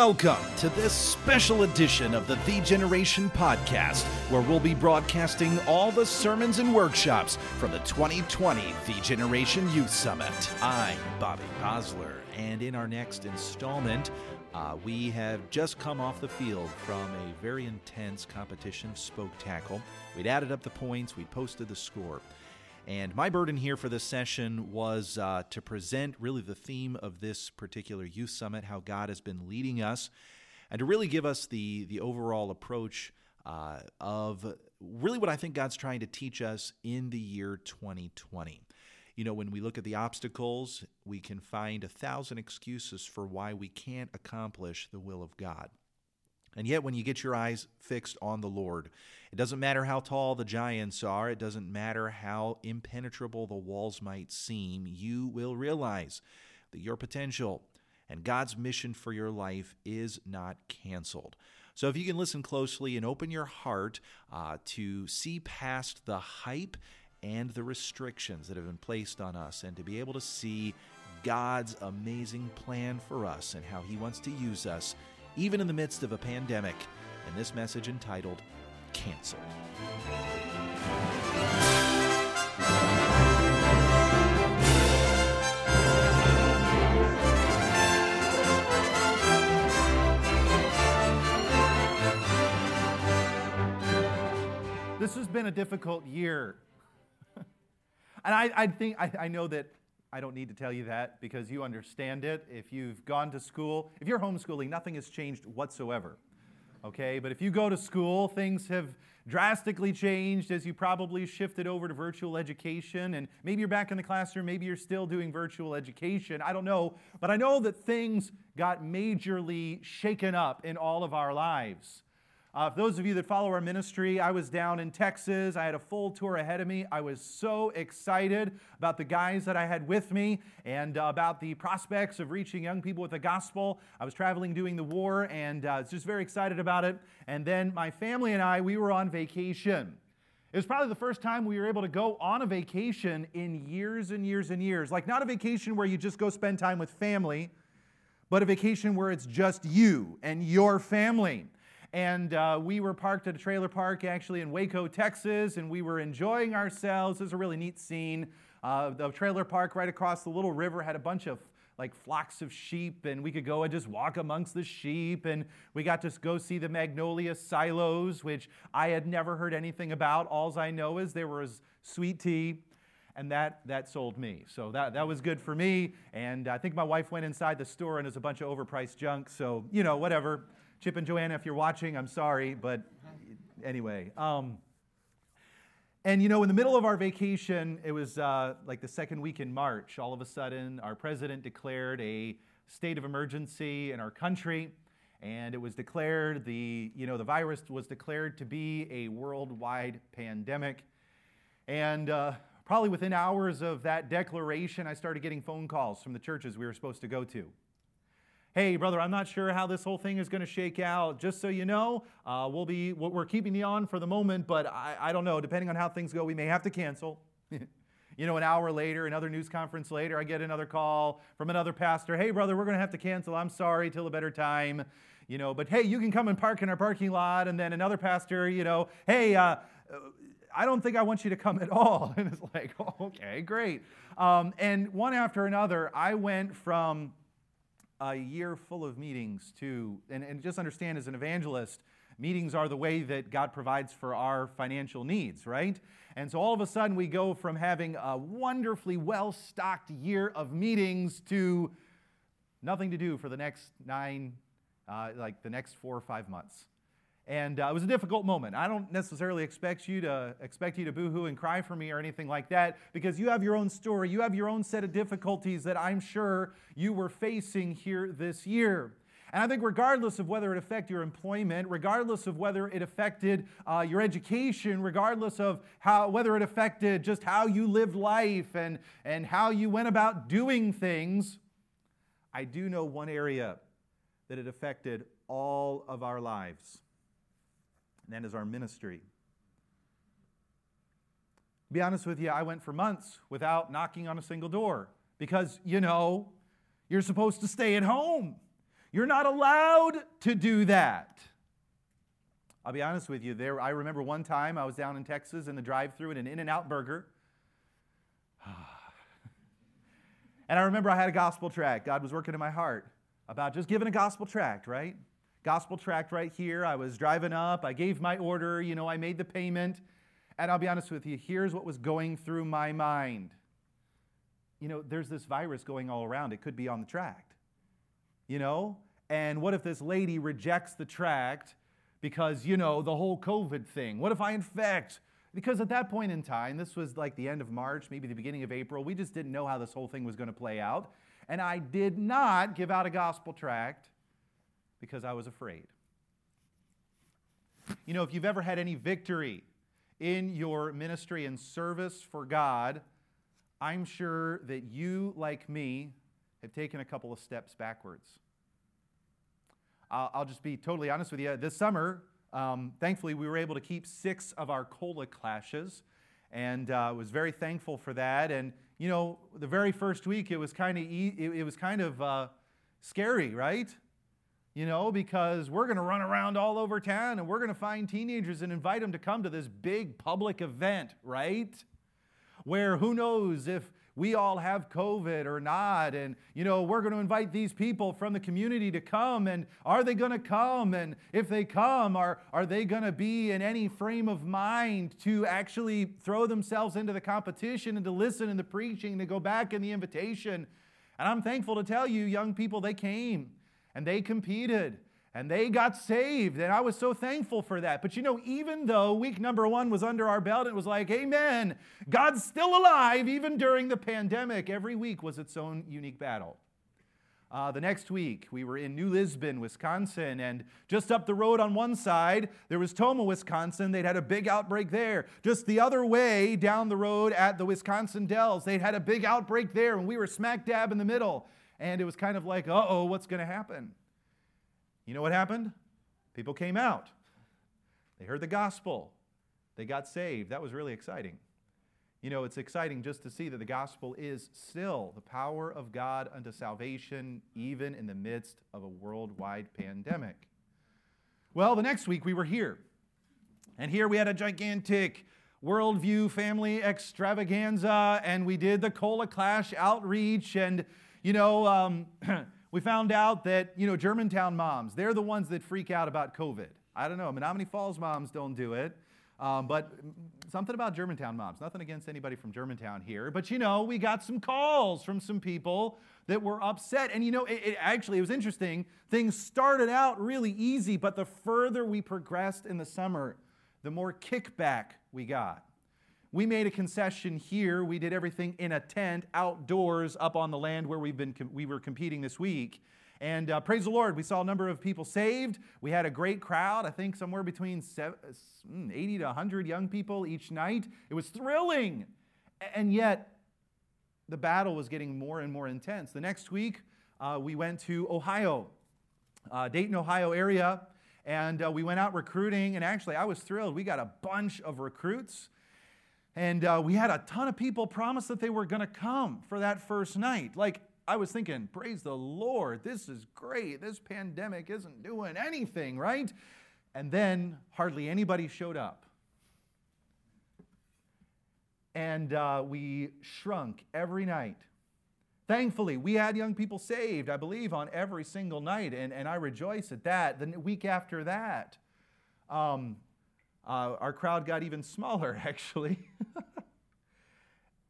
Welcome to this special edition of the The Generation Podcast, where we'll be broadcasting all the sermons and workshops from the 2020 The Generation Youth Summit. I'm Bobby Bosler, and in our next installment, uh, we have just come off the field from a very intense competition of spoke tackle. We'd added up the points, we posted the score. And my burden here for this session was uh, to present really the theme of this particular youth summit, how God has been leading us, and to really give us the, the overall approach uh, of really what I think God's trying to teach us in the year 2020. You know, when we look at the obstacles, we can find a thousand excuses for why we can't accomplish the will of God. And yet, when you get your eyes fixed on the Lord, it doesn't matter how tall the giants are, it doesn't matter how impenetrable the walls might seem, you will realize that your potential and God's mission for your life is not canceled. So, if you can listen closely and open your heart uh, to see past the hype and the restrictions that have been placed on us, and to be able to see God's amazing plan for us and how He wants to use us even in the midst of a pandemic, in this message entitled Canceled. This has been a difficult year. and I, I think I, I know that I don't need to tell you that because you understand it. If you've gone to school, if you're homeschooling, nothing has changed whatsoever. Okay, but if you go to school, things have drastically changed as you probably shifted over to virtual education. And maybe you're back in the classroom, maybe you're still doing virtual education. I don't know. But I know that things got majorly shaken up in all of our lives. Uh, those of you that follow our ministry, I was down in Texas. I had a full tour ahead of me. I was so excited about the guys that I had with me and uh, about the prospects of reaching young people with the gospel. I was traveling doing the war and uh, was just very excited about it. And then my family and I, we were on vacation. It was probably the first time we were able to go on a vacation in years and years and years. Like, not a vacation where you just go spend time with family, but a vacation where it's just you and your family. And uh, we were parked at a trailer park actually in Waco, Texas, and we were enjoying ourselves. It was a really neat scene. Uh, the trailer park right across the little river had a bunch of like flocks of sheep, and we could go and just walk amongst the sheep. And we got to go see the magnolia silos, which I had never heard anything about. All I know is there was sweet tea, and that, that sold me. So that, that was good for me. And I think my wife went inside the store and was a bunch of overpriced junk. So, you know, whatever. Chip and Joanna, if you're watching, I'm sorry, but anyway. Um, and you know, in the middle of our vacation, it was uh, like the second week in March, all of a sudden, our president declared a state of emergency in our country. And it was declared, the, you know, the virus was declared to be a worldwide pandemic. And uh, probably within hours of that declaration, I started getting phone calls from the churches we were supposed to go to hey, brother, I'm not sure how this whole thing is going to shake out. Just so you know, uh, we'll be, we're keeping you on for the moment, but I, I don't know. Depending on how things go, we may have to cancel. you know, an hour later, another news conference later, I get another call from another pastor. Hey, brother, we're going to have to cancel. I'm sorry, till a better time. You know, but hey, you can come and park in our parking lot. And then another pastor, you know, hey, uh, I don't think I want you to come at all. And it's like, okay, great. Um, and one after another, I went from a year full of meetings too. And, and just understand as an evangelist, meetings are the way that God provides for our financial needs, right? And so all of a sudden we go from having a wonderfully well stocked year of meetings to nothing to do for the next nine, uh, like the next four or five months. And uh, it was a difficult moment. I don't necessarily expect you to expect you to boohoo and cry for me or anything like that, because you have your own story, you have your own set of difficulties that I'm sure you were facing here this year. And I think, regardless of whether it affected your employment, regardless of whether it affected uh, your education, regardless of how, whether it affected just how you lived life and, and how you went about doing things, I do know one area that it affected all of our lives and that is our ministry. To be honest with you, I went for months without knocking on a single door because, you know, you're supposed to stay at home. You're not allowed to do that. I'll be honest with you. There, I remember one time I was down in Texas in the drive-through in an In-N-Out burger. and I remember I had a gospel tract. God was working in my heart about just giving a gospel tract, right? Gospel tract right here. I was driving up. I gave my order. You know, I made the payment. And I'll be honest with you, here's what was going through my mind. You know, there's this virus going all around. It could be on the tract. You know? And what if this lady rejects the tract because, you know, the whole COVID thing? What if I infect? Because at that point in time, this was like the end of March, maybe the beginning of April, we just didn't know how this whole thing was going to play out. And I did not give out a gospel tract because I was afraid. You know, if you've ever had any victory in your ministry and service for God, I'm sure that you, like me, have taken a couple of steps backwards. I'll, just be totally honest with you. This summer, um, thankfully, we were able to keep six of our cola clashes, and uh, was very thankful for that. And you know, the very first week, it was kind of e- it, was kind of uh, scary, right? You know, because we're going to run around all over town and we're going to find teenagers and invite them to come to this big public event, right? Where who knows if we all have COVID or not. And, you know, we're going to invite these people from the community to come. And are they going to come? And if they come, are, are they going to be in any frame of mind to actually throw themselves into the competition and to listen in the preaching, and to go back in the invitation? And I'm thankful to tell you, young people, they came and they competed and they got saved. And I was so thankful for that. But you know, even though week number one was under our belt, it was like, Amen. God's still alive, even during the pandemic. Every week was its own unique battle. Uh, the next week, we were in New Lisbon, Wisconsin, and just up the road on one side, there was Tomah, Wisconsin. They'd had a big outbreak there. Just the other way down the road at the Wisconsin Dells, they'd had a big outbreak there, and we were smack dab in the middle. And it was kind of like, uh oh, what's going to happen? You know what happened? People came out. They heard the gospel. They got saved. That was really exciting. You know, it's exciting just to see that the gospel is still the power of God unto salvation, even in the midst of a worldwide pandemic. Well, the next week we were here. And here we had a gigantic worldview family extravaganza, and we did the Cola Clash outreach. And, you know, um, We found out that, you know, Germantown moms, they're the ones that freak out about COVID. I don't know. Menomonee Falls moms don't do it. Um, but something about Germantown moms. Nothing against anybody from Germantown here. But, you know, we got some calls from some people that were upset. And, you know, it, it actually, it was interesting. Things started out really easy, but the further we progressed in the summer, the more kickback we got. We made a concession here. We did everything in a tent outdoors up on the land where we've been, we were competing this week. And uh, praise the Lord, we saw a number of people saved. We had a great crowd, I think somewhere between mm, 80 to 100 young people each night. It was thrilling. And yet, the battle was getting more and more intense. The next week, uh, we went to Ohio, uh, Dayton, Ohio area, and uh, we went out recruiting. And actually, I was thrilled. We got a bunch of recruits. And uh, we had a ton of people promise that they were going to come for that first night. Like, I was thinking, praise the Lord, this is great. This pandemic isn't doing anything, right? And then hardly anybody showed up. And uh, we shrunk every night. Thankfully, we had young people saved, I believe, on every single night, and, and I rejoice at that. The week after that, um, uh, our crowd got even smaller, actually.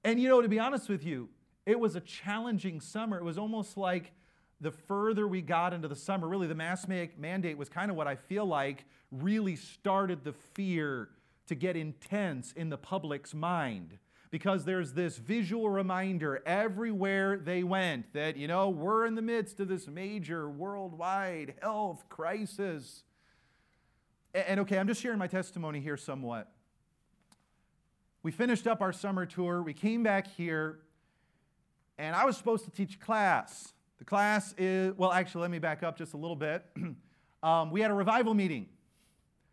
and you know, to be honest with you, it was a challenging summer. It was almost like the further we got into the summer, really, the mask mandate was kind of what I feel like really started the fear to get intense in the public's mind. Because there's this visual reminder everywhere they went that, you know, we're in the midst of this major worldwide health crisis. And okay, I'm just sharing my testimony here somewhat. We finished up our summer tour, we came back here, and I was supposed to teach class. The class is, well, actually, let me back up just a little bit. um, we had a revival meeting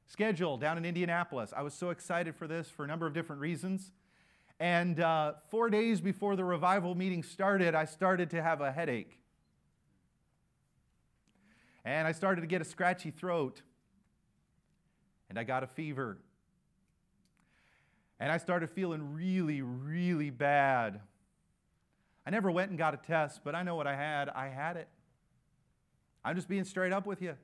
scheduled down in Indianapolis. I was so excited for this for a number of different reasons. And uh, four days before the revival meeting started, I started to have a headache. And I started to get a scratchy throat. And I got a fever. And I started feeling really, really bad. I never went and got a test, but I know what I had. I had it. I'm just being straight up with you.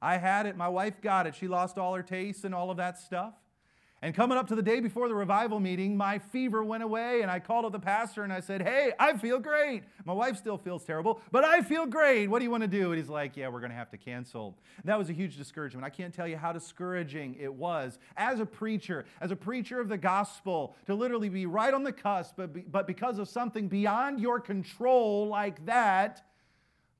I had it. My wife got it. She lost all her taste and all of that stuff. And coming up to the day before the revival meeting, my fever went away, and I called up the pastor and I said, Hey, I feel great. My wife still feels terrible, but I feel great. What do you want to do? And he's like, Yeah, we're going to have to cancel. That was a huge discouragement. I can't tell you how discouraging it was as a preacher, as a preacher of the gospel, to literally be right on the cusp, but, be, but because of something beyond your control like that,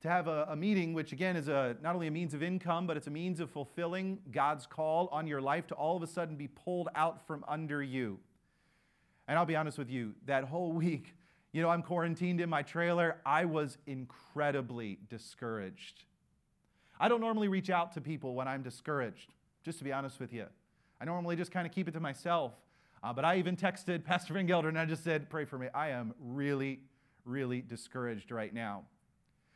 to have a, a, meeting, which again is a, not only a means of income, but it's a means of fulfilling God's call on your life to all of a sudden be pulled out from under you. And I'll be honest with you, that whole week, you know, I'm quarantined in my trailer. I was incredibly discouraged. I don't normally reach out to people when I'm discouraged, just to be honest with you. I normally just kind of keep it to myself. Uh, but I even texted Pastor Van Gelder and I just said, Pray for me. I am really, really discouraged right now.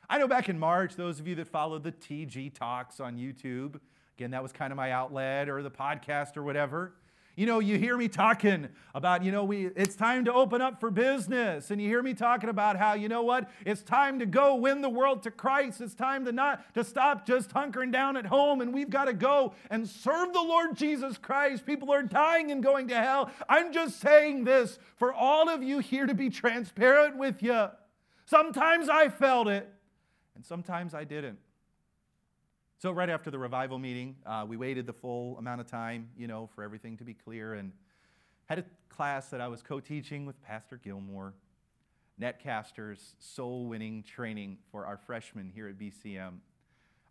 I know back in March, those of you that followed the TG Talks on YouTube, again, that was kind of my outlet or the podcast or whatever. You know, you hear me talking about, you know, we it's time to open up for business. And you hear me talking about how, you know what, it's time to go win the world to Christ. It's time to not to stop just hunkering down at home and we've got to go and serve the Lord Jesus Christ. People are dying and going to hell. I'm just saying this for all of you here to be transparent with you. Sometimes I felt it and sometimes I didn't. So, right after the revival meeting, uh, we waited the full amount of time, you know, for everything to be clear, and had a class that I was co teaching with Pastor Gilmore, Netcasters Soul Winning Training for our freshmen here at BCM.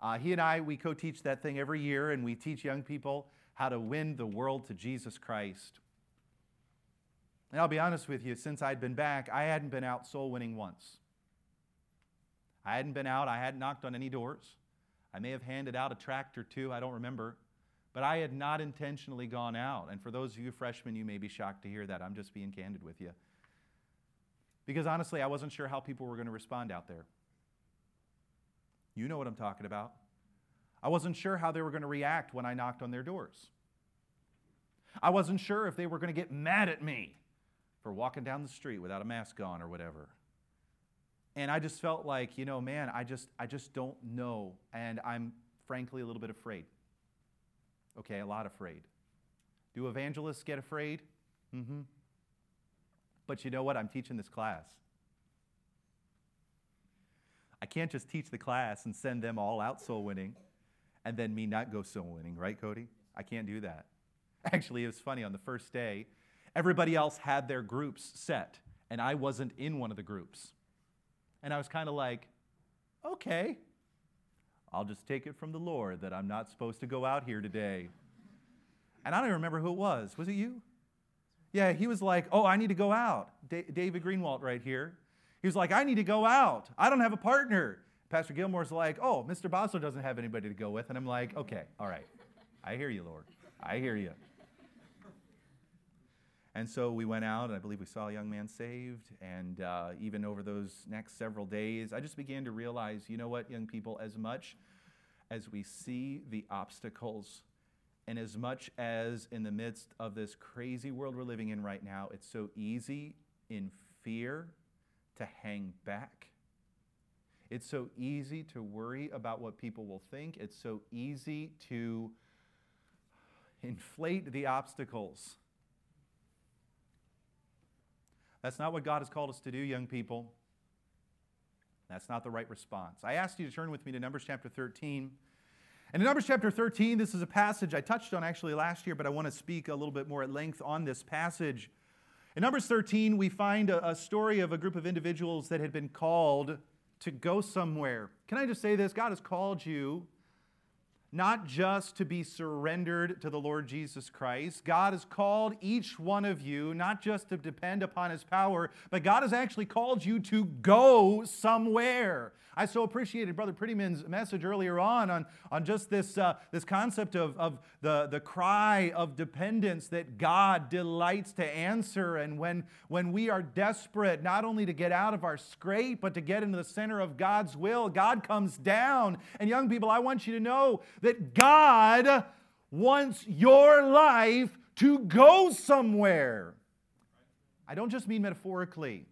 Uh, he and I, we co teach that thing every year, and we teach young people how to win the world to Jesus Christ. And I'll be honest with you, since I'd been back, I hadn't been out soul winning once. I hadn't been out, I hadn't knocked on any doors. I may have handed out a tract or two, I don't remember. But I had not intentionally gone out. And for those of you freshmen, you may be shocked to hear that. I'm just being candid with you. Because honestly, I wasn't sure how people were going to respond out there. You know what I'm talking about. I wasn't sure how they were going to react when I knocked on their doors. I wasn't sure if they were going to get mad at me for walking down the street without a mask on or whatever. And I just felt like, you know, man, I just I just don't know and I'm frankly a little bit afraid. Okay, a lot afraid. Do evangelists get afraid? Mm-hmm. But you know what? I'm teaching this class. I can't just teach the class and send them all out soul winning and then me not go soul winning, right, Cody? I can't do that. Actually, it was funny. On the first day, everybody else had their groups set, and I wasn't in one of the groups. And I was kind of like, okay, I'll just take it from the Lord that I'm not supposed to go out here today. And I don't even remember who it was. Was it you? Yeah, he was like, oh, I need to go out. David Greenwald right here. He was like, I need to go out. I don't have a partner. Pastor Gilmore's like, oh, Mr. Bosler doesn't have anybody to go with. And I'm like, okay, all right. I hear you, Lord. I hear you. And so we went out, and I believe we saw a young man saved. And uh, even over those next several days, I just began to realize you know what, young people, as much as we see the obstacles, and as much as in the midst of this crazy world we're living in right now, it's so easy in fear to hang back. It's so easy to worry about what people will think. It's so easy to inflate the obstacles that's not what God has called us to do, young people. That's not the right response. I asked you to turn with me to Numbers chapter 13. And in Numbers chapter 13, this is a passage I touched on actually last year, but I want to speak a little bit more at length on this passage. In Numbers 13, we find a, a story of a group of individuals that had been called to go somewhere. Can I just say this? God has called you not just to be surrendered to the Lord Jesus Christ. God has called each one of you not just to depend upon his power, but God has actually called you to go somewhere. I so appreciated Brother Prettyman's message earlier on on, on just this, uh, this concept of, of the, the cry of dependence that God delights to answer. And when, when we are desperate, not only to get out of our scrape, but to get into the center of God's will, God comes down. And young people, I want you to know that God wants your life to go somewhere. I don't just mean metaphorically.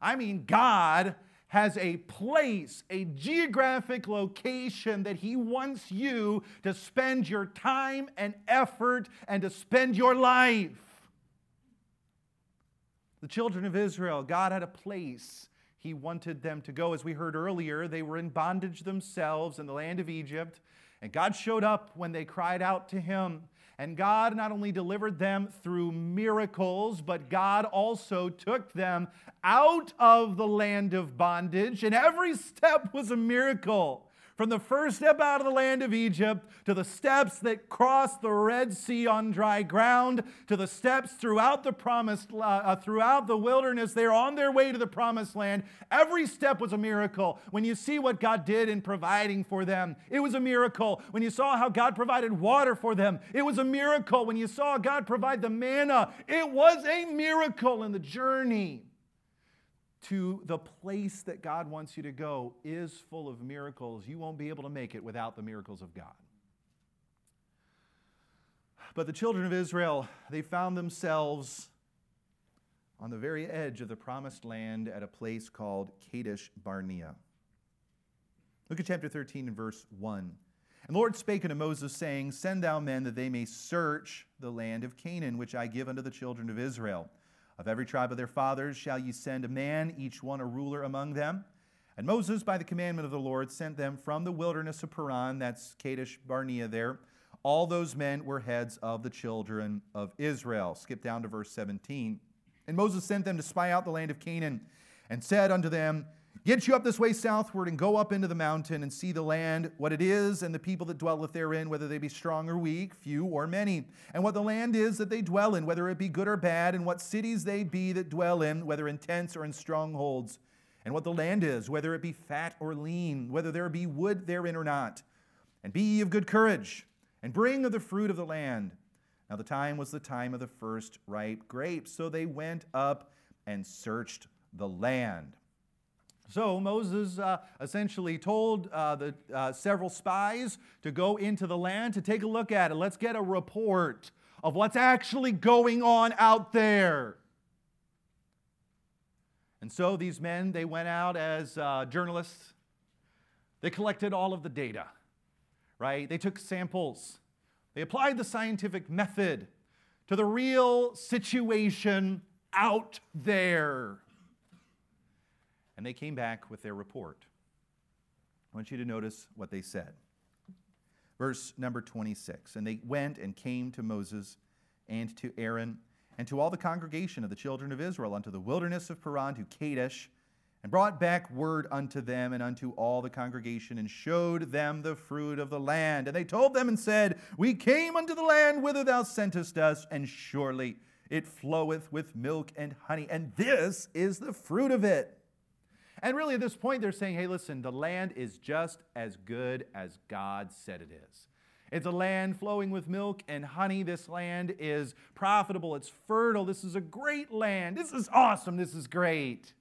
I mean, God has a place, a geographic location that He wants you to spend your time and effort and to spend your life. The children of Israel, God had a place He wanted them to go. As we heard earlier, they were in bondage themselves in the land of Egypt, and God showed up when they cried out to Him. And God not only delivered them through miracles, but God also took them out of the land of bondage. And every step was a miracle. From the first step out of the land of Egypt to the steps that crossed the Red Sea on dry ground to the steps throughout the promised uh, throughout the wilderness they're on their way to the promised land. Every step was a miracle. When you see what God did in providing for them it was a miracle. When you saw how God provided water for them it was a miracle. When you saw God provide the manna it was a miracle in the journey to the place that God wants you to go is full of miracles. You won't be able to make it without the miracles of God. But the children of Israel, they found themselves on the very edge of the promised land at a place called Kadesh Barnea. Look at chapter 13 and verse 1. And the Lord spake unto Moses, saying, Send thou men that they may search the land of Canaan, which I give unto the children of Israel. Of every tribe of their fathers shall ye send a man, each one a ruler among them. And Moses, by the commandment of the Lord, sent them from the wilderness of Paran, that's Kadesh Barnea there. All those men were heads of the children of Israel. Skip down to verse 17. And Moses sent them to spy out the land of Canaan, and said unto them, Get you up this way southward and go up into the mountain and see the land, what it is, and the people that dwelleth therein, whether they be strong or weak, few or many, and what the land is that they dwell in, whether it be good or bad, and what cities they be that dwell in, whether in tents or in strongholds, and what the land is, whether it be fat or lean, whether there be wood therein or not. And be ye of good courage, and bring of the fruit of the land. Now the time was the time of the first ripe grapes. So they went up and searched the land. So Moses uh, essentially told uh, the uh, several spies to go into the land to take a look at it. Let's get a report of what's actually going on out there. And so these men, they went out as uh, journalists. They collected all of the data, right? They took samples. They applied the scientific method to the real situation out there. And they came back with their report. I want you to notice what they said. Verse number 26 And they went and came to Moses and to Aaron and to all the congregation of the children of Israel unto the wilderness of Paran to Kadesh, and brought back word unto them and unto all the congregation, and showed them the fruit of the land. And they told them and said, We came unto the land whither thou sentest us, and surely it floweth with milk and honey, and this is the fruit of it. And really, at this point, they're saying, hey, listen, the land is just as good as God said it is. It's a land flowing with milk and honey. This land is profitable, it's fertile. This is a great land. This is awesome. This is great.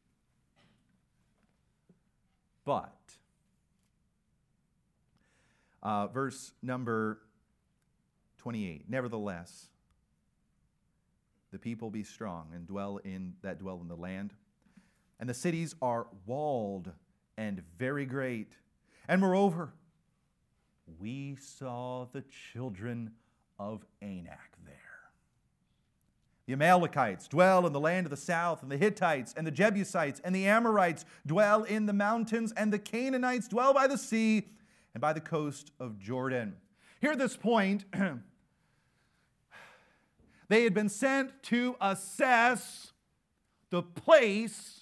But, uh, verse number 28 Nevertheless, the people be strong and dwell in that dwell in the land and the cities are walled and very great. And moreover, we saw the children of Anak there. The Amalekites dwell in the land of the south, and the Hittites, and the Jebusites, and the Amorites dwell in the mountains, and the Canaanites dwell by the sea and by the coast of Jordan. Here at this point, they had been sent to assess the place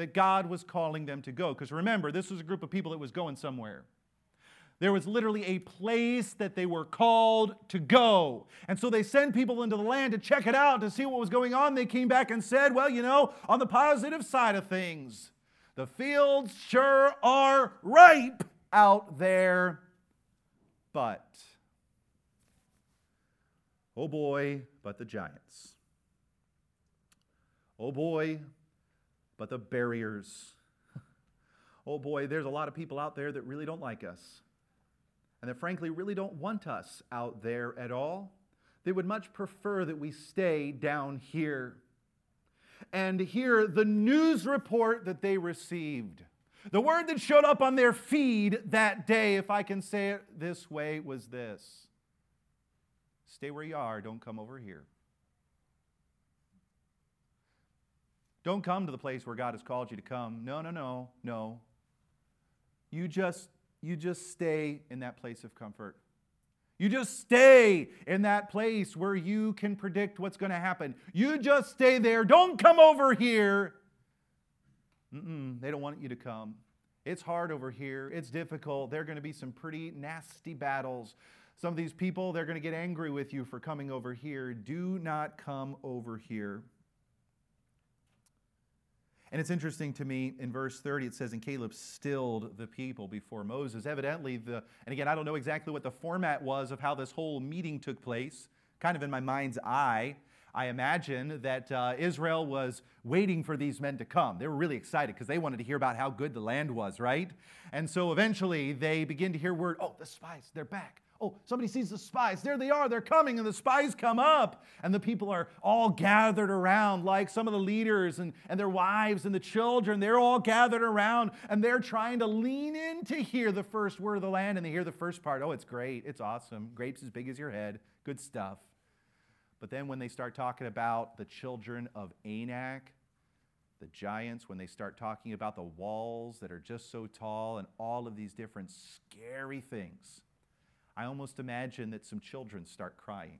that God was calling them to go. Because remember, this was a group of people that was going somewhere. There was literally a place that they were called to go. And so they sent people into the land to check it out, to see what was going on. They came back and said, Well, you know, on the positive side of things, the fields sure are ripe out there. But, oh boy, but the giants. Oh boy, but the barriers. Oh boy, there's a lot of people out there that really don't like us and that frankly really don't want us out there at all. They would much prefer that we stay down here. And hear the news report that they received. The word that showed up on their feed that day, if I can say it this way, was this Stay where you are, don't come over here. Don't come to the place where God has called you to come. No, no, no, no. You just you just stay in that place of comfort. You just stay in that place where you can predict what's going to happen. You just stay there. Don't come over here. Mm-mm, they don't want you to come. It's hard over here. It's difficult. There are going to be some pretty nasty battles. Some of these people, they're going to get angry with you for coming over here. Do not come over here. And it's interesting to me in verse 30, it says, And Caleb stilled the people before Moses. Evidently, the, and again, I don't know exactly what the format was of how this whole meeting took place, kind of in my mind's eye. I imagine that uh, Israel was waiting for these men to come. They were really excited because they wanted to hear about how good the land was, right? And so eventually they begin to hear word, oh, the spies, they're back. Oh, somebody sees the spies. There they are. They're coming. And the spies come up. And the people are all gathered around, like some of the leaders and, and their wives and the children. They're all gathered around and they're trying to lean in to hear the first word of the land. And they hear the first part. Oh, it's great. It's awesome. Grapes as big as your head. Good stuff. But then when they start talking about the children of Anak, the giants, when they start talking about the walls that are just so tall and all of these different scary things I almost imagine that some children start crying.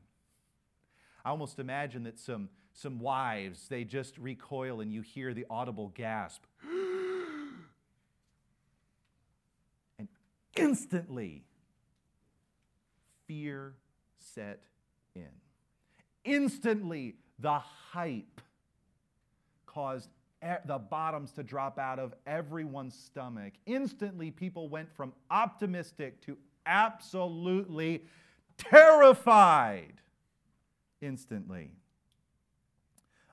I almost imagine that some, some wives, they just recoil and you hear the audible gasp. and instantly, fear set in. Instantly, the hype caused the bottoms to drop out of everyone's stomach. Instantly, people went from optimistic to absolutely terrified instantly.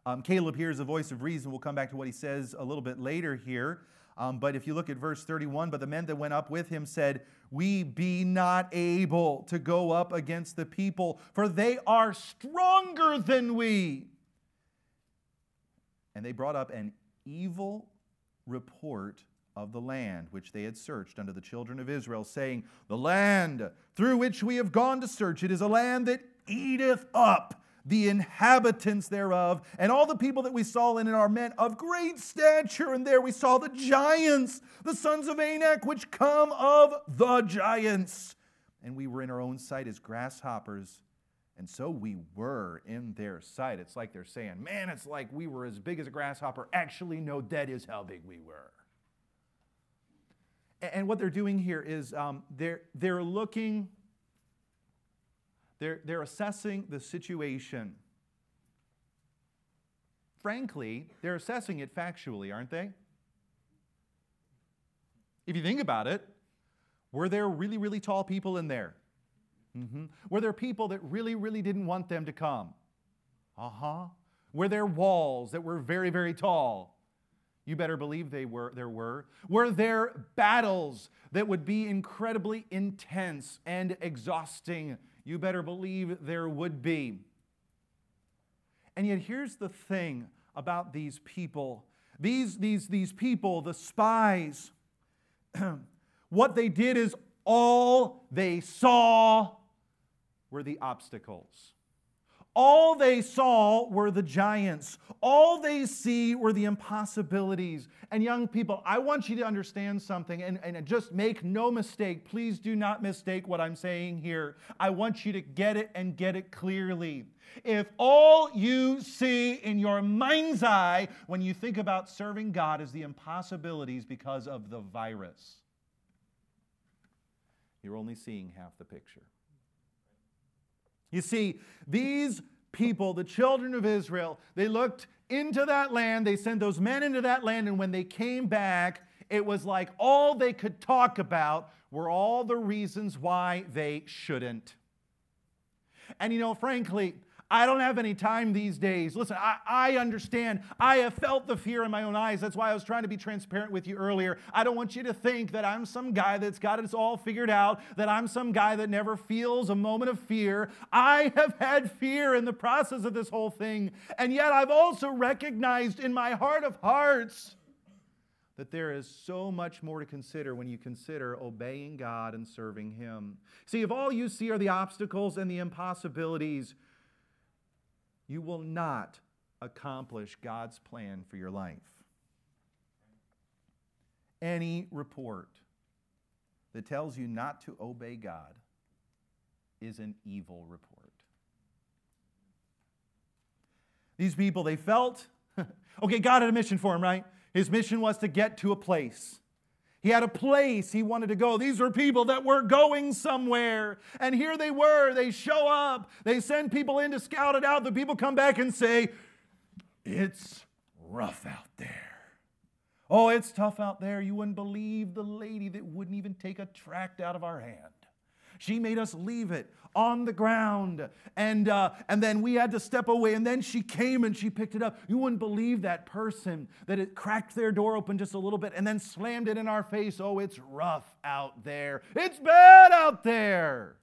Um, Caleb hears a voice of reason. We'll come back to what he says a little bit later here. Um, but if you look at verse 31, but the men that went up with him said, We be not able to go up against the people, for they are stronger than we. And they brought up an evil report of the land which they had searched unto the children of Israel, saying, The land through which we have gone to search it is a land that eateth up the inhabitants thereof. And all the people that we saw in it are men of great stature. And there we saw the giants, the sons of Anak, which come of the giants. And we were in our own sight as grasshoppers. And so we were in their sight. It's like they're saying, man, it's like we were as big as a grasshopper. Actually, no, that is how big we were. And what they're doing here is um, they're, they're looking, they're, they're assessing the situation. Frankly, they're assessing it factually, aren't they? If you think about it, were there really, really tall people in there? Mm-hmm. Were there people that really, really didn't want them to come? Uh huh. Were there walls that were very, very tall? You better believe they were, there were. Were there battles that would be incredibly intense and exhausting? You better believe there would be. And yet, here's the thing about these people these, these, these people, the spies, what they did is all they saw were the obstacles. All they saw were the giants. All they see were the impossibilities. And young people, I want you to understand something and, and just make no mistake. Please do not mistake what I'm saying here. I want you to get it and get it clearly. If all you see in your mind's eye when you think about serving God is the impossibilities because of the virus, you're only seeing half the picture. You see, these people, the children of Israel, they looked into that land, they sent those men into that land, and when they came back, it was like all they could talk about were all the reasons why they shouldn't. And you know, frankly, I don't have any time these days. Listen, I, I understand. I have felt the fear in my own eyes. That's why I was trying to be transparent with you earlier. I don't want you to think that I'm some guy that's got it all figured out, that I'm some guy that never feels a moment of fear. I have had fear in the process of this whole thing. And yet I've also recognized in my heart of hearts that there is so much more to consider when you consider obeying God and serving Him. See, if all you see are the obstacles and the impossibilities, you will not accomplish God's plan for your life. Any report that tells you not to obey God is an evil report. These people, they felt, okay, God had a mission for him, right? His mission was to get to a place. He had a place he wanted to go. These were people that were going somewhere. And here they were. They show up. They send people in to scout it out. The people come back and say, It's rough out there. Oh, it's tough out there. You wouldn't believe the lady that wouldn't even take a tract out of our hand. She made us leave it on the ground. And, uh, and then we had to step away. And then she came and she picked it up. You wouldn't believe that person that it cracked their door open just a little bit and then slammed it in our face. Oh, it's rough out there. It's bad out there.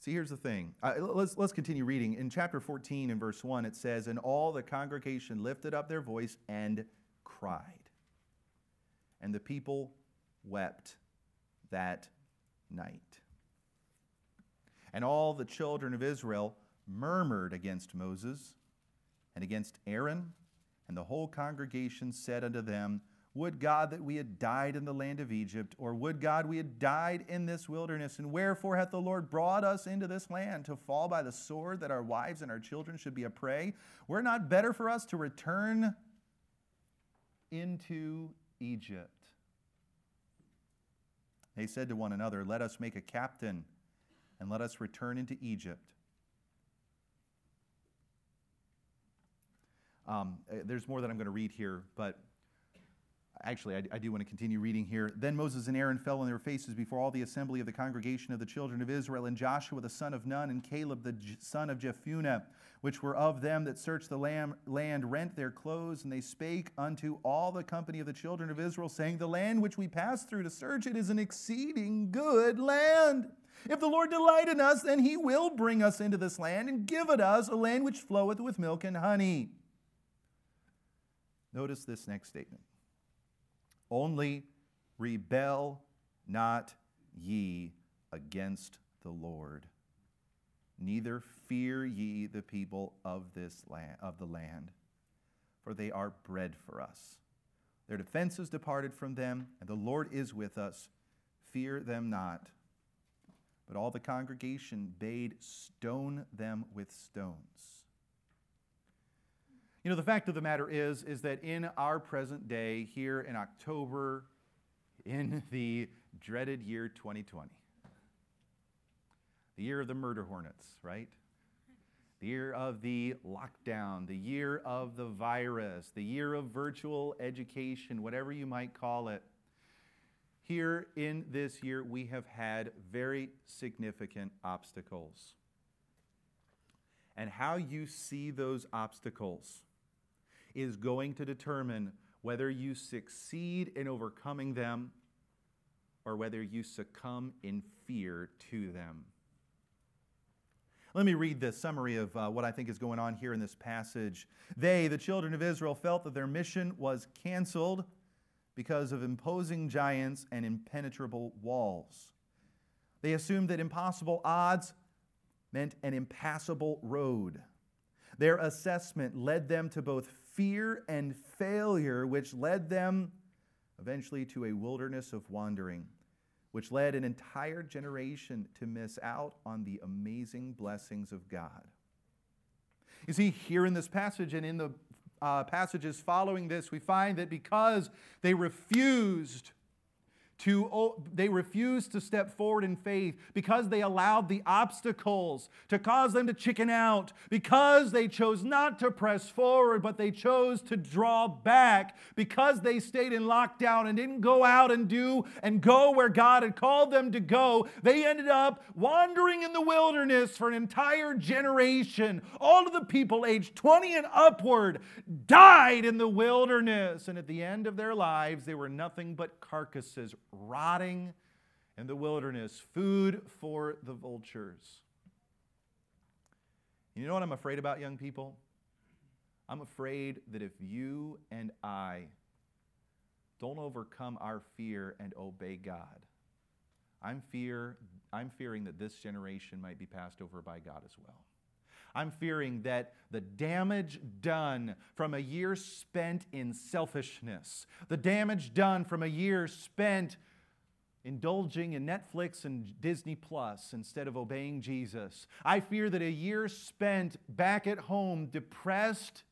See, here's the thing. Uh, let's, let's continue reading. In chapter 14, in verse 1, it says, And all the congregation lifted up their voice and cried. And the people wept that night. And all the children of Israel murmured against Moses and against Aaron, and the whole congregation said unto them, Would God that we had died in the land of Egypt, or would God we had died in this wilderness? And wherefore hath the Lord brought us into this land to fall by the sword, that our wives and our children should be a prey? Were not better for us to return into Egypt? They said to one another, Let us make a captain and let us return into Egypt. Um, eh, there's more that I'm going to read here, but actually, I, I, do want to continue reading here. Then Moses and Aaron fell on their faces before all the assembly of the congregation of the children of Israel, and Joshua the son of Nun, and Caleb the son of Jephunneh, which were of them that searched the land, rent their clothes, and they spake unto all the company of the children of Israel, saying, The land which we passed through to search it is an exceeding good land. If the Lord delight in us, then he will bring us into this land and give it us a land which floweth with milk and honey. Notice this next statement. Only rebel not ye against the Lord neither fear ye the people of this land of the land for they are bread for us. Their defense is departed from them and the lord is with us. Fear them not. But all the congregation bade stone them with stones you know the fact of the matter is is that in our present day here in october in the dreaded year 2020 the year of the murder hornets, right? The year of the lockdown, the year of the virus, the year of virtual education, whatever you might call it. Here in this year, we have had very significant obstacles. And how you see those obstacles is going to determine whether you succeed in overcoming them or whether you succumb in fear to them. Let me read the summary of uh, what I think is going on here in this passage. They, the children of Israel, felt that their mission was canceled because of imposing giants and impenetrable walls. They assumed that impossible odds meant an impassable road. Their assessment led them to both fear and failure, which led them eventually to a wilderness of wandering which led an entire generation to miss out on the amazing blessings of God. You see, here in this passage and in the uh, passages following this, we find that because they refused to, they refused to step forward in faith because they allowed the obstacles to cause them to chicken out, because they chose not to press forward, but they chose to draw back, because they stayed in lockdown and didn't go out and do and go where God had called them to go. They ended up wandering in the wilderness for an entire generation. All of the people aged 20 and upward died in the wilderness, and at the end of their lives, they were nothing but carcasses rotting in the wilderness, food for the vultures. You know what I'm afraid about, young people? I'm afraid that if you and I don't overcome our fear and obey God, I'm, fear, I'm fearing that this generation might be passed over by God as well. I'm fearing that the damage done from a year spent in selfishness, the damage done from a year spent indulging in Netflix and Disney Plus instead of obeying Jesus. I fear that a year spent back at home depressed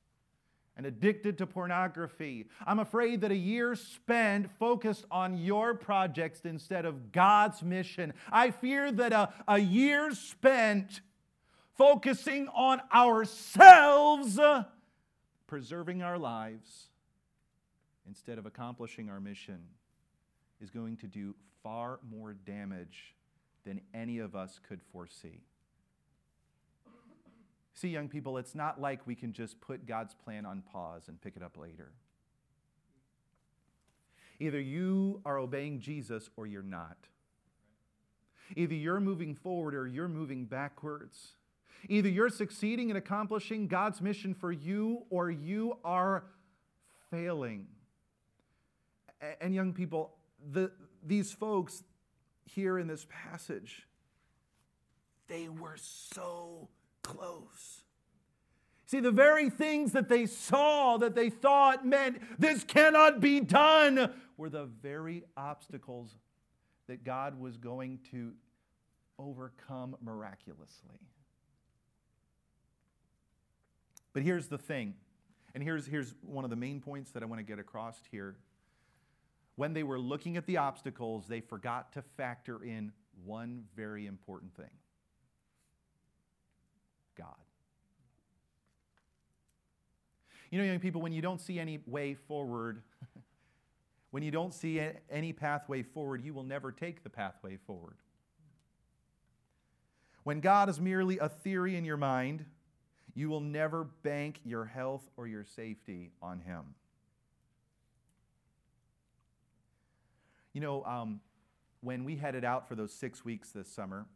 and addicted to pornography. I'm afraid that a year spent focused on your projects instead of God's mission. I fear that a, a year spent focusing on ourselves, preserving our lives, instead of accomplishing our mission, is going to do far more damage than any of us could foresee. See, young people, it's not like we can just put God's plan on pause and pick it up later. Either you are obeying Jesus or you're not. Either you're moving forward or you're moving backwards. Either you're succeeding in accomplishing God's mission for you or you are failing. And, young people, the, these folks here in this passage, they were so close. See, the very things that they saw that they thought meant this cannot be done were the very obstacles that God was going to overcome miraculously. But here's the thing, and here's, here's one of the main points that I want to get across here when they were looking at the obstacles, they forgot to factor in one very important thing God. You know, young people, when you don't see any way forward, when you don't see any pathway forward, you will never take the pathway forward. When God is merely a theory in your mind, you will never bank your health or your safety on Him. You know, um, when we headed out for those six weeks this summer,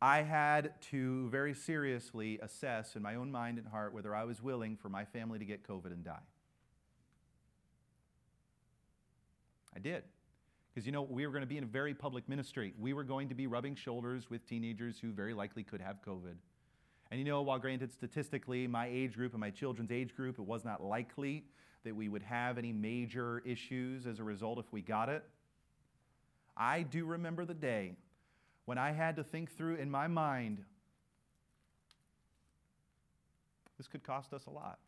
I had to very seriously assess in my own mind and heart whether I was willing for my family to get COVID and die. I did. Because, you know, we were going to be in a very public ministry. We were going to be rubbing shoulders with teenagers who very likely could have COVID. And, you know, while granted statistically, my age group and my children's age group, it was not likely that we would have any major issues as a result if we got it. I do remember the day when I had to think through in my mind this could cost us a lot.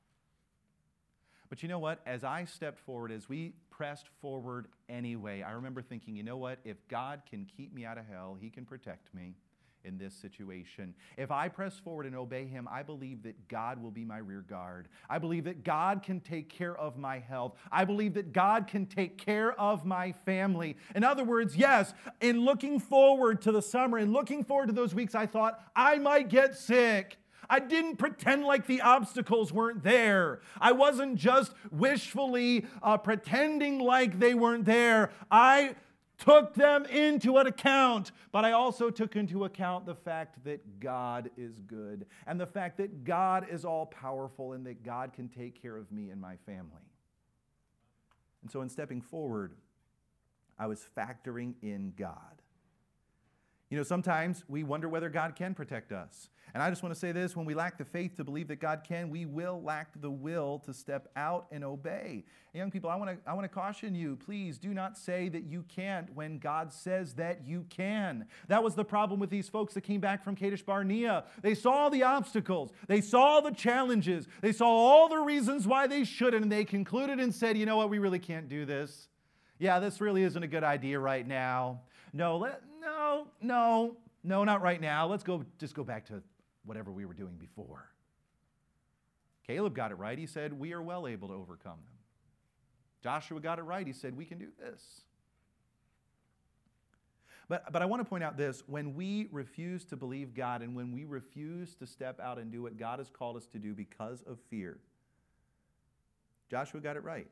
But you know what? As I stepped forward, as we pressed forward anyway, I remember thinking, you know what? If God can keep me out of hell, He can protect me in this situation. If I press forward and obey Him, I believe that God will be my rear guard. I believe that God can take care of my health. I believe that God can take care of my family. In other words, yes, in looking forward to the summer and looking forward to those weeks, I thought I might get sick. I didn't pretend like the obstacles weren't there. I wasn't just wishfully uh, pretending like they weren't there. I took them into account, but I also took into account the fact that God is good and the fact that God is all powerful and that God can take care of me and my family. And so, in stepping forward, I was factoring in God. You know, sometimes we wonder whether God can protect us. And I just want to say this when we lack the faith to believe that God can, we will lack the will to step out and obey. And young people, I want to I want to caution you, please do not say that you can't when God says that you can. That was the problem with these folks that came back from Kadesh Barnea. They saw the obstacles, they saw the challenges, they saw all the reasons why they shouldn't, and they concluded and said, you know what, we really can't do this. Yeah, this really isn't a good idea right now. No, let, no, no, no, not right now. Let's go just go back to whatever we were doing before. Caleb got it right. He said, We are well able to overcome them. Joshua got it right. He said, We can do this. But, but I want to point out this when we refuse to believe God and when we refuse to step out and do what God has called us to do because of fear, Joshua got it right.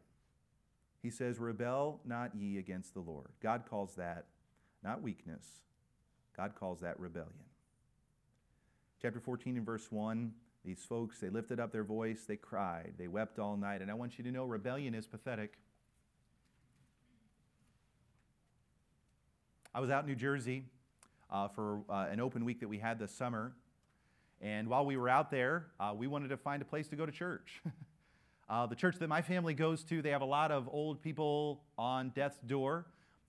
He says, Rebel not ye against the Lord. God calls that not weakness, God calls that rebellion. Chapter 14 and verse 1, these folks, they lifted up their voice, they cried, they wept all night. And I want you to know rebellion is pathetic. I was out in New Jersey uh, for uh, an open week that we had this summer. And while we were out there, uh, we wanted to find a place to go to church. Uh, the church that my family goes to, they have a lot of old people on death's door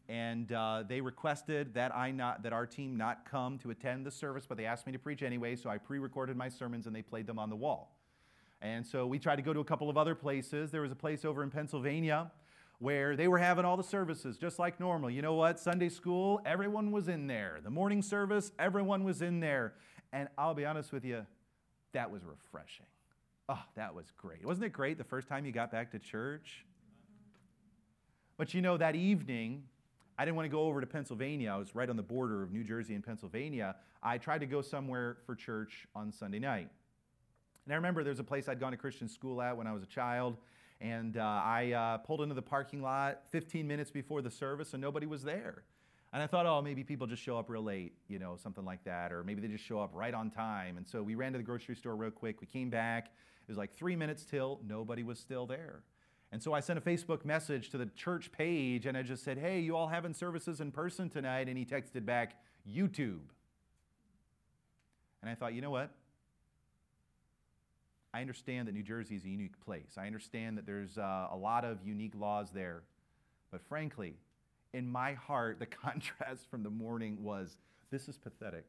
and uh, they requested that I not that our team not come to attend the service, but they asked me to preach anyway, so I pre-recorded my sermons and they played them on the wall. And so we tried to go to a couple of other places. There was a place over in Pennsylvania where they were having all the services just like normal. You know what? Sunday school, everyone was in there. The morning service, everyone was in there. And I'll be honest with you, that was refreshing. Oh, that was great. Wasn't it great the first time you got back to church? But you know, that evening, I didn't want to go over to Pennsylvania. I was right on the border of New Jersey and Pennsylvania. I tried to go somewhere for church on Sunday night. And I remember there's a place I'd gone to Christian school at when I was a child. And uh, I uh, pulled into the parking lot 15 minutes before the service, and nobody was there. And I thought, oh, maybe people just show up real late, you know, something like that. Or maybe they just show up right on time. And so we ran to the grocery store real quick. We came back. It was like three minutes till nobody was still there. And so I sent a Facebook message to the church page and I just said, Hey, you all having services in person tonight? And he texted back, YouTube. And I thought, you know what? I understand that New Jersey is a unique place. I understand that there's uh, a lot of unique laws there. But frankly, in my heart, the contrast from the morning was this is pathetic.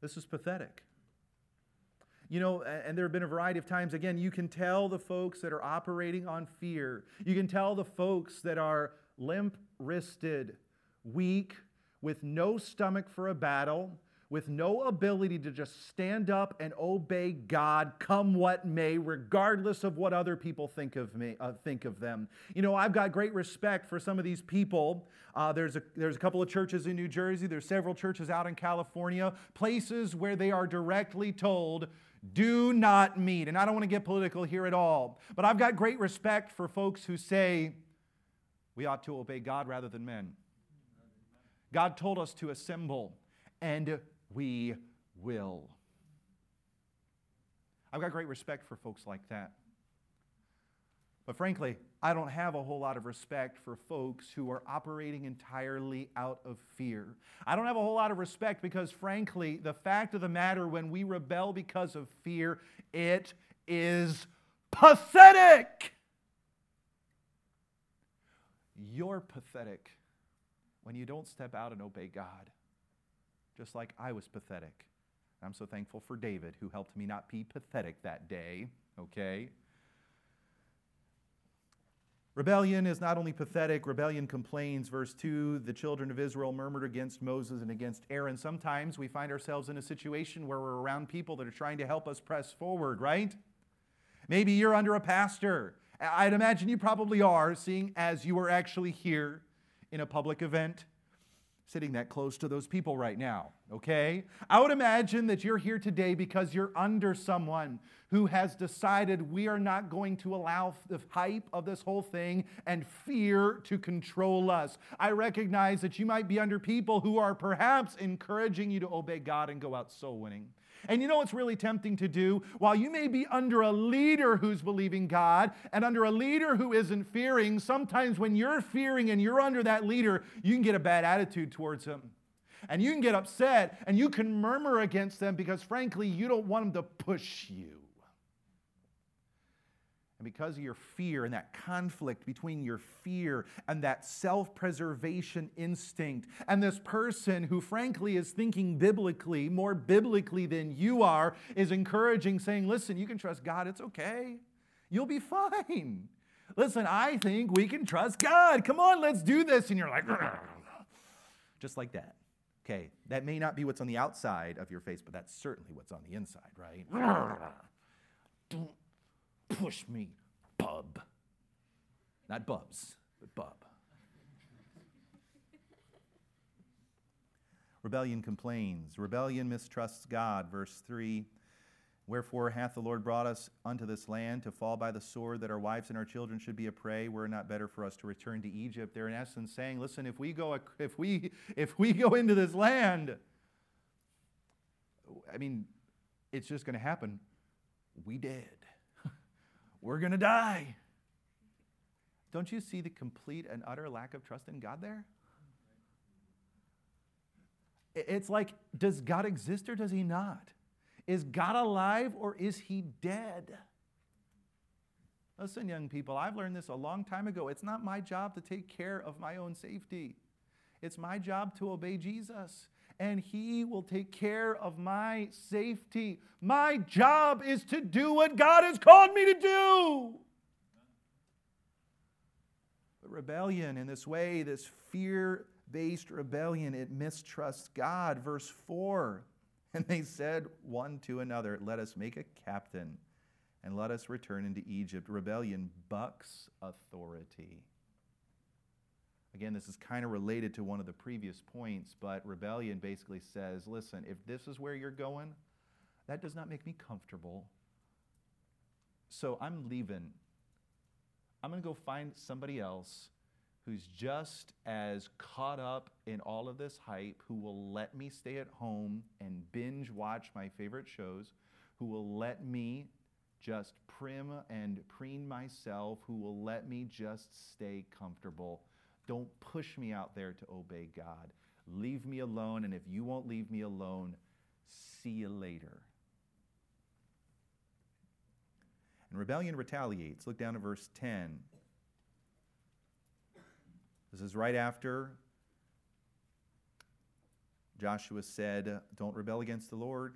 This is pathetic. You know, and there have been a variety of times, again, you can tell the folks that are operating on fear. You can tell the folks that are limp wristed, weak, with no stomach for a battle, with no ability to just stand up and obey God, come what may, regardless of what other people think of me, uh, think of them. You know, I've got great respect for some of these people. Uh, there's a there's a couple of churches in New Jersey. There's several churches out in California, places where they are directly told do not meet. And I don't want to get political here at all, but I've got great respect for folks who say we ought to obey God rather than men. God told us to assemble, and we will. I've got great respect for folks like that. But frankly, I don't have a whole lot of respect for folks who are operating entirely out of fear. I don't have a whole lot of respect because, frankly, the fact of the matter, when we rebel because of fear, it is pathetic. You're pathetic when you don't step out and obey God, just like I was pathetic. I'm so thankful for David, who helped me not be pathetic that day, okay? Rebellion is not only pathetic, rebellion complains. Verse 2 the children of Israel murmured against Moses and against Aaron. Sometimes we find ourselves in a situation where we're around people that are trying to help us press forward, right? Maybe you're under a pastor. I'd imagine you probably are, seeing as you are actually here in a public event sitting that close to those people right now, okay? I would imagine that you're here today because you're under someone who has decided we are not going to allow the hype of this whole thing and fear to control us. I recognize that you might be under people who are perhaps encouraging you to obey God and go out soul winning. And you know what's really tempting to do? While you may be under a leader who's believing God and under a leader who isn't fearing, sometimes when you're fearing and you're under that leader, you can get a bad attitude towards him. And you can get upset and you can murmur against them because, frankly, you don't want them to push you. And because of your fear and that conflict between your fear and that self preservation instinct, and this person who, frankly, is thinking biblically, more biblically than you are, is encouraging, saying, Listen, you can trust God, it's okay. You'll be fine. Listen, I think we can trust God. Come on, let's do this. And you're like, just like that. Okay, that may not be what's on the outside of your face, but that's certainly what's on the inside, right? Push me, bub. Not bubs, but bub. Rebellion complains. Rebellion mistrusts God. Verse 3 Wherefore hath the Lord brought us unto this land to fall by the sword, that our wives and our children should be a prey? Were it not better for us to return to Egypt? They're in essence saying, listen, if we go, if we, if we go into this land, I mean, it's just going to happen. We dead. We're going to die. Don't you see the complete and utter lack of trust in God there? It's like, does God exist or does he not? Is God alive or is he dead? Listen, young people, I've learned this a long time ago. It's not my job to take care of my own safety, it's my job to obey Jesus. And he will take care of my safety. My job is to do what God has called me to do. But rebellion in this way, this fear based rebellion, it mistrusts God. Verse 4 And they said one to another, Let us make a captain and let us return into Egypt. Rebellion bucks authority. Again, this is kind of related to one of the previous points, but rebellion basically says listen, if this is where you're going, that does not make me comfortable. So I'm leaving. I'm going to go find somebody else who's just as caught up in all of this hype, who will let me stay at home and binge watch my favorite shows, who will let me just prim and preen myself, who will let me just stay comfortable. Don't push me out there to obey God. Leave me alone, and if you won't leave me alone, see you later. And rebellion retaliates. Look down at verse 10. This is right after Joshua said, Don't rebel against the Lord.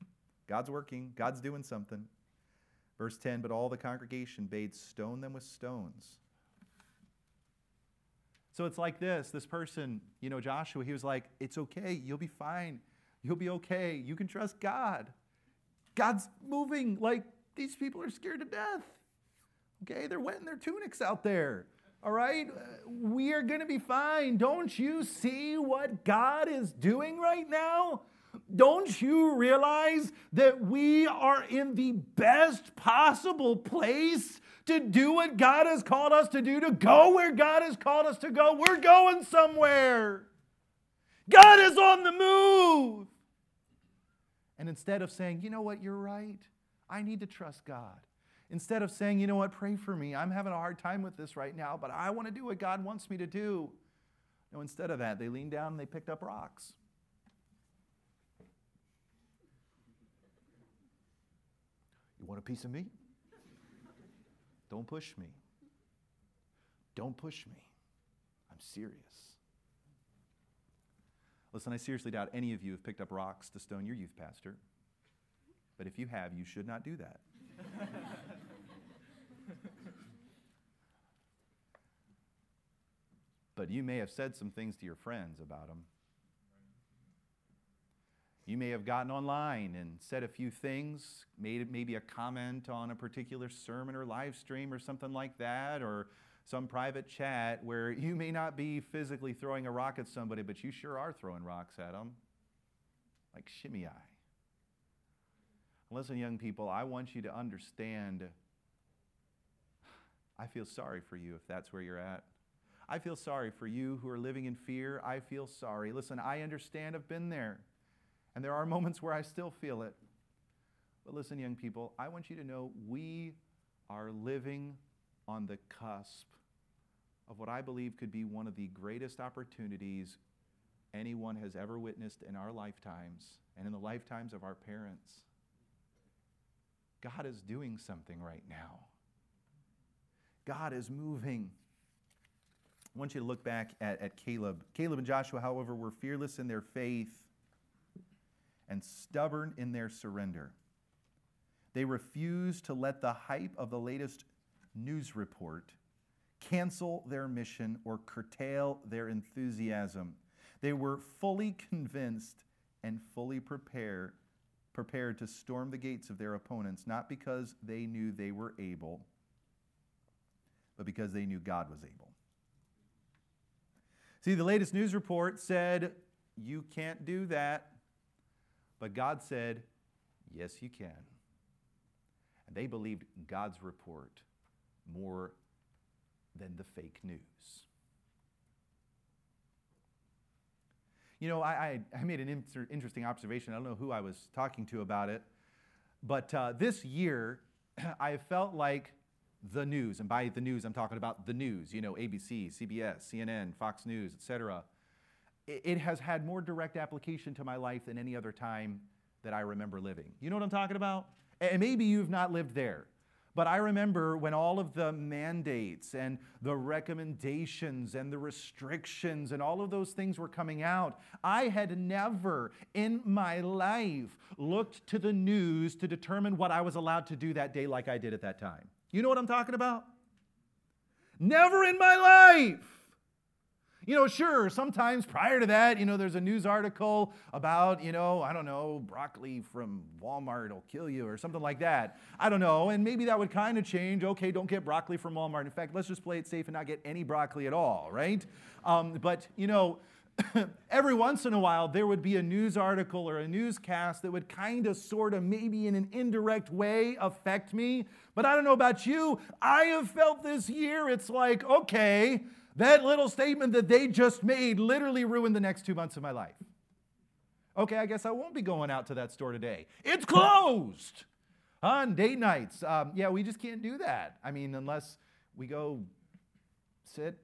God's working, God's doing something. Verse 10 But all the congregation bade stone them with stones. So it's like this this person, you know, Joshua, he was like, It's okay. You'll be fine. You'll be okay. You can trust God. God's moving. Like, these people are scared to death. Okay? They're wetting their tunics out there. All right? We are going to be fine. Don't you see what God is doing right now? Don't you realize that we are in the best possible place to do what God has called us to do, to go where God has called us to go? We're going somewhere. God is on the move. And instead of saying, you know what, you're right, I need to trust God. Instead of saying, you know what, pray for me. I'm having a hard time with this right now, but I want to do what God wants me to do. No, instead of that, they leaned down and they picked up rocks. Want a piece of me? Don't push me. Don't push me. I'm serious. Listen, I seriously doubt any of you have picked up rocks to stone your youth pastor. But if you have, you should not do that. but you may have said some things to your friends about him. You may have gotten online and said a few things, made maybe a comment on a particular sermon or live stream or something like that, or some private chat where you may not be physically throwing a rock at somebody, but you sure are throwing rocks at them, like Shimei. Listen, young people, I want you to understand. I feel sorry for you if that's where you're at. I feel sorry for you who are living in fear. I feel sorry. Listen, I understand, I've been there. And there are moments where I still feel it. But listen, young people, I want you to know we are living on the cusp of what I believe could be one of the greatest opportunities anyone has ever witnessed in our lifetimes and in the lifetimes of our parents. God is doing something right now. God is moving. I want you to look back at, at Caleb. Caleb and Joshua, however, were fearless in their faith and stubborn in their surrender. They refused to let the hype of the latest news report cancel their mission or curtail their enthusiasm. They were fully convinced and fully prepared, prepared to storm the gates of their opponents, not because they knew they were able, but because they knew God was able. See, the latest news report said, You can't do that. But God said, Yes, you can. And they believed God's report more than the fake news. You know, I, I, made an inter- interesting observation. I don't know who I was talking to about it, but uh, this year I felt like the news, and by the news I'm talking about the news, you know, ABC, CBS, CNN, Fox News, etc. It, it has had more direct application to my life than any other time that I remember living. You know what I'm talking about? And maybe you've not lived there. But I remember when all of the mandates and the recommendations and the restrictions and all of those things were coming out, I had never in my life looked to the news to determine what I was allowed to do that day like I did at that time. You know what I'm talking about? Never in my life. You know, sure, sometimes prior to that, you know, there's a news article about, you know, I don't know, broccoli from Walmart will kill you or something like that. I don't know. And maybe that would kind of change. Okay, don't get broccoli from Walmart. In fact, let's just play it safe and not get any broccoli at all, right? Um, but, you know, every once in a while there would be a news article or a newscast that would kind of, sort of, maybe in an indirect way affect me. But I don't know about you. I have felt this year, it's like, okay, that little statement that they just made literally ruined the next two months of my life. Okay, I guess I won't be going out to that store today. It's closed on date nights. Um, yeah, we just can't do that. I mean, unless we go sit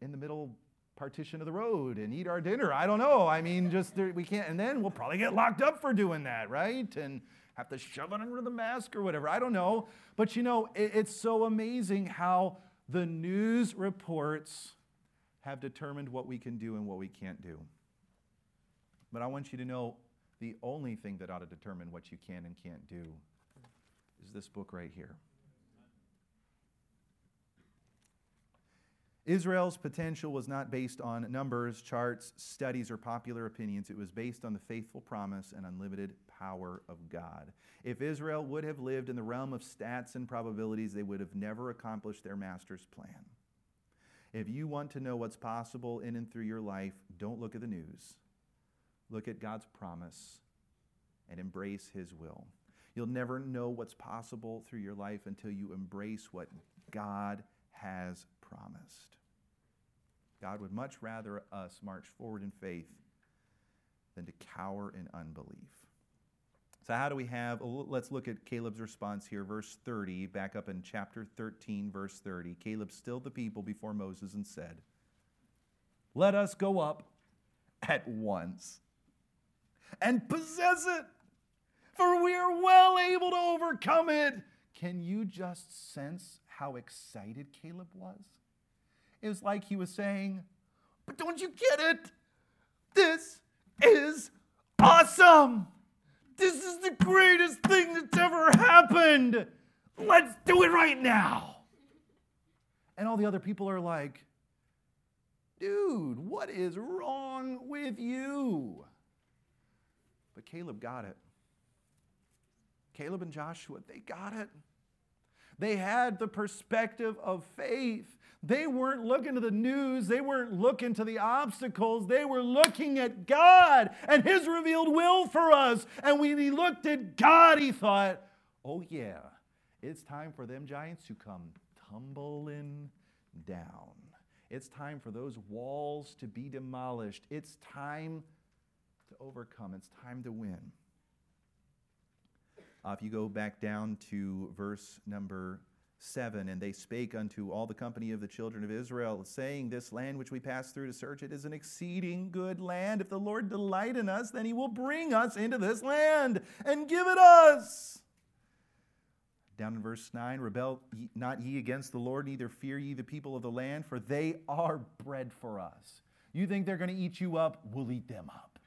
in the middle partition of the road and eat our dinner. I don't know. I mean, just we can't. And then we'll probably get locked up for doing that, right? And have to shove it under the mask or whatever. I don't know. But you know, it, it's so amazing how the news reports have determined what we can do and what we can't do. But I want you to know the only thing that ought to determine what you can and can't do is this book right here. Israel's potential was not based on numbers, charts, studies, or popular opinions. It was based on the faithful promise and unlimited power of God. If Israel would have lived in the realm of stats and probabilities, they would have never accomplished their master's plan. If you want to know what's possible in and through your life, don't look at the news. Look at God's promise and embrace His will. You'll never know what's possible through your life until you embrace what God has promised. God would much rather us march forward in faith than to cower in unbelief. So, how do we have? Let's look at Caleb's response here, verse 30, back up in chapter 13, verse 30. Caleb stilled the people before Moses and said, Let us go up at once and possess it, for we are well able to overcome it. Can you just sense how excited Caleb was? It was like he was saying, But don't you get it? This is awesome! This is the greatest thing that's ever happened. Let's do it right now. And all the other people are like, dude, what is wrong with you? But Caleb got it. Caleb and Joshua, they got it. They had the perspective of faith. They weren't looking to the news, they weren't looking to the obstacles, they were looking at God and His revealed will for us. And when he looked at God, he thought, oh, yeah, it's time for them giants to come tumbling down. It's time for those walls to be demolished. It's time to overcome. It's time to win. Uh, if you go back down to verse number 7 And they spake unto all the company of the children of Israel, saying, This land which we pass through to search it is an exceeding good land. If the Lord delight in us, then he will bring us into this land and give it us. Down in verse 9, rebel not ye against the Lord, neither fear ye the people of the land, for they are bread for us. You think they're going to eat you up? We'll eat them up.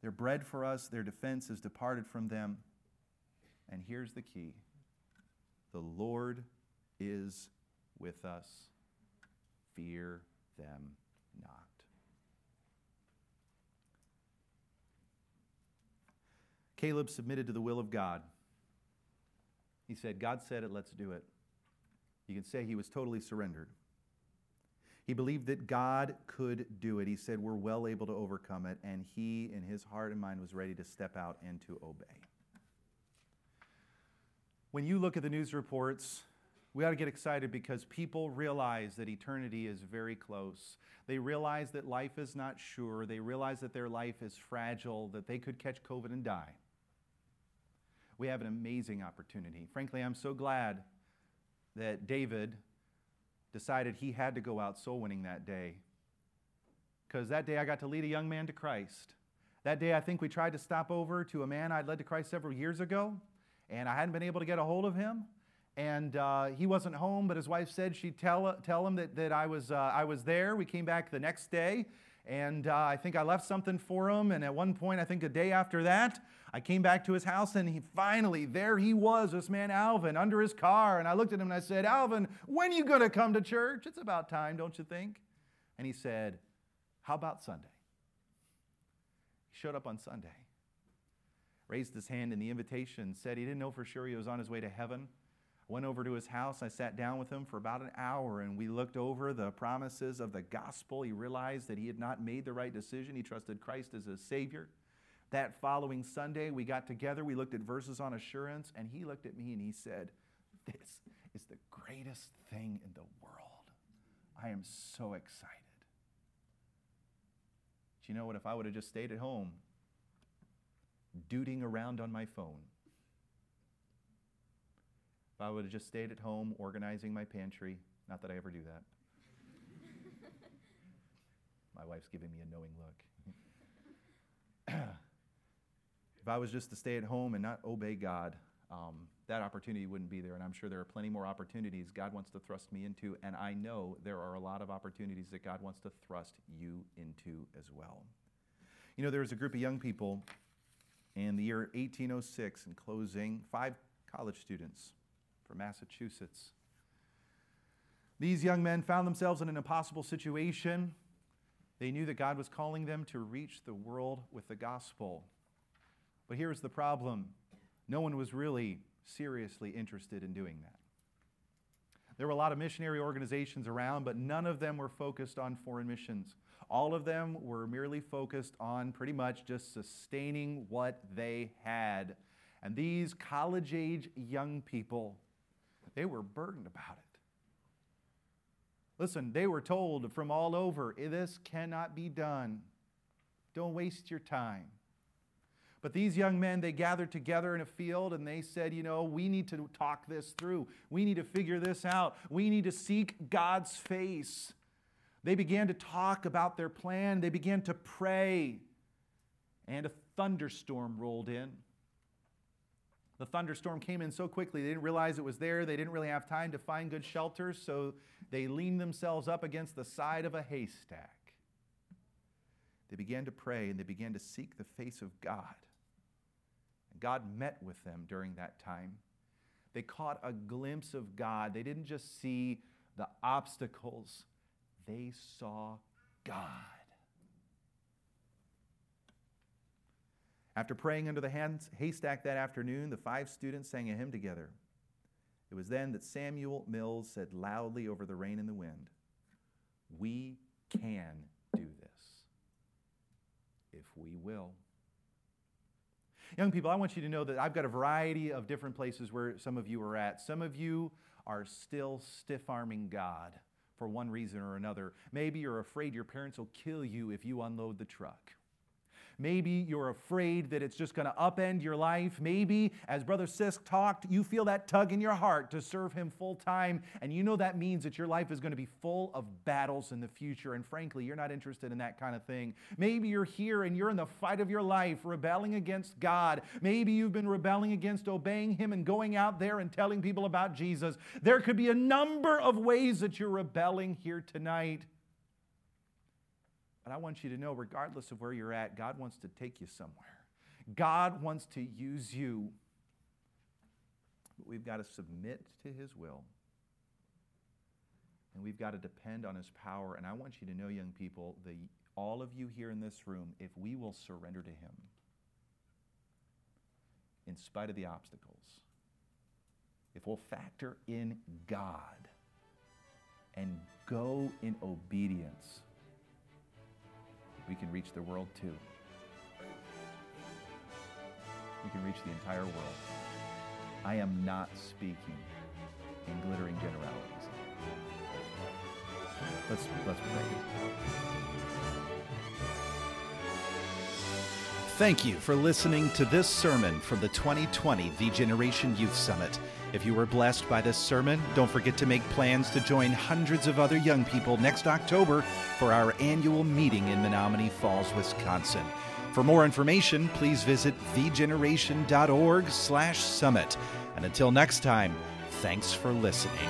They're bread for us, their defense is departed from them. And here's the key the Lord is with us. Fear them not. Caleb submitted to the will of God. He said, God said it, let's do it. You can say he was totally surrendered. He believed that God could do it. He said, We're well able to overcome it. And he, in his heart and mind, was ready to step out and to obey when you look at the news reports, we ought to get excited because people realize that eternity is very close. They realize that life is not sure. They realize that their life is fragile, that they could catch COVID and die. We have an amazing opportunity. Frankly, I'm so glad that David decided he had to go out soul winning that day. Because that day I got to lead a young man to Christ. That day I think we tried to stop over to a man I'd led to Christ several years ago and I hadn't been able to get a hold of him. And uh, he wasn't home, but his wife said she'd tell, tell him that, that I, was, uh, I was there. We came back the next day, and uh, I think I left something for him. And at one point, I think a day after that, I came back to his house, and he finally, there he was, this man Alvin, under his car. And I looked at him and I said, Alvin, when are you going to come to church? It's about time, don't you think? And he said, How about Sunday? He showed up on Sunday raised his hand in the invitation, said he didn't know for sure he was on his way to heaven. I went over to his house. I sat down with him for about an hour and we looked over the promises of the gospel. He realized that he had not made the right decision. He trusted Christ as his Savior. That following Sunday, we got together. We looked at verses on assurance, and he looked at me and he said, This is the greatest thing in the world. I am so excited. Do you know what? If I would have just stayed at home, duding around on my phone. If I would have just stayed at home organizing my pantry, not that I ever do that. my wife's giving me a knowing look. if I was just to stay at home and not obey God, um, that opportunity wouldn't be there. And I'm sure there are plenty more opportunities God wants to thrust me into. And I know there are a lot of opportunities that God wants to thrust you into as well. You know, there was a group of young people in the year 1806, in closing, five college students from Massachusetts. These young men found themselves in an impossible situation. They knew that God was calling them to reach the world with the gospel. But here's the problem no one was really seriously interested in doing that. There were a lot of missionary organizations around, but none of them were focused on foreign missions. All of them were merely focused on pretty much just sustaining what they had. And these college age young people, they were burdened about it. Listen, they were told from all over, eh, this cannot be done. Don't waste your time. But these young men, they gathered together in a field and they said, you know, we need to talk this through. We need to figure this out. We need to seek God's face. They began to talk about their plan, they began to pray, and a thunderstorm rolled in. The thunderstorm came in so quickly, they didn't realize it was there. They didn't really have time to find good shelter, so they leaned themselves up against the side of a haystack. They began to pray and they began to seek the face of God. And God met with them during that time. They caught a glimpse of God. They didn't just see the obstacles, they saw God. After praying under the haystack that afternoon, the five students sang a hymn together. It was then that Samuel Mills said loudly over the rain and the wind, We can do this if we will. Young people, I want you to know that I've got a variety of different places where some of you are at. Some of you are still stiff arming God for one reason or another. Maybe you're afraid your parents will kill you if you unload the truck. Maybe you're afraid that it's just going to upend your life. Maybe, as Brother Sisk talked, you feel that tug in your heart to serve Him full time. And you know that means that your life is going to be full of battles in the future. And frankly, you're not interested in that kind of thing. Maybe you're here and you're in the fight of your life, rebelling against God. Maybe you've been rebelling against obeying Him and going out there and telling people about Jesus. There could be a number of ways that you're rebelling here tonight. But I want you to know, regardless of where you're at, God wants to take you somewhere. God wants to use you. But we've got to submit to His will. And we've got to depend on His power. And I want you to know, young people, that all of you here in this room, if we will surrender to Him, in spite of the obstacles, if we'll factor in God and go in obedience, we can reach the world too. We can reach the entire world. I am not speaking in glittering generalities. Let's, let's pray. Thank you for listening to this sermon from the 2020 The Generation Youth Summit. If you were blessed by this sermon, don't forget to make plans to join hundreds of other young people next October for our annual meeting in Menomonee Falls, Wisconsin. For more information, please visit thegeneration.org/summit. And until next time, thanks for listening.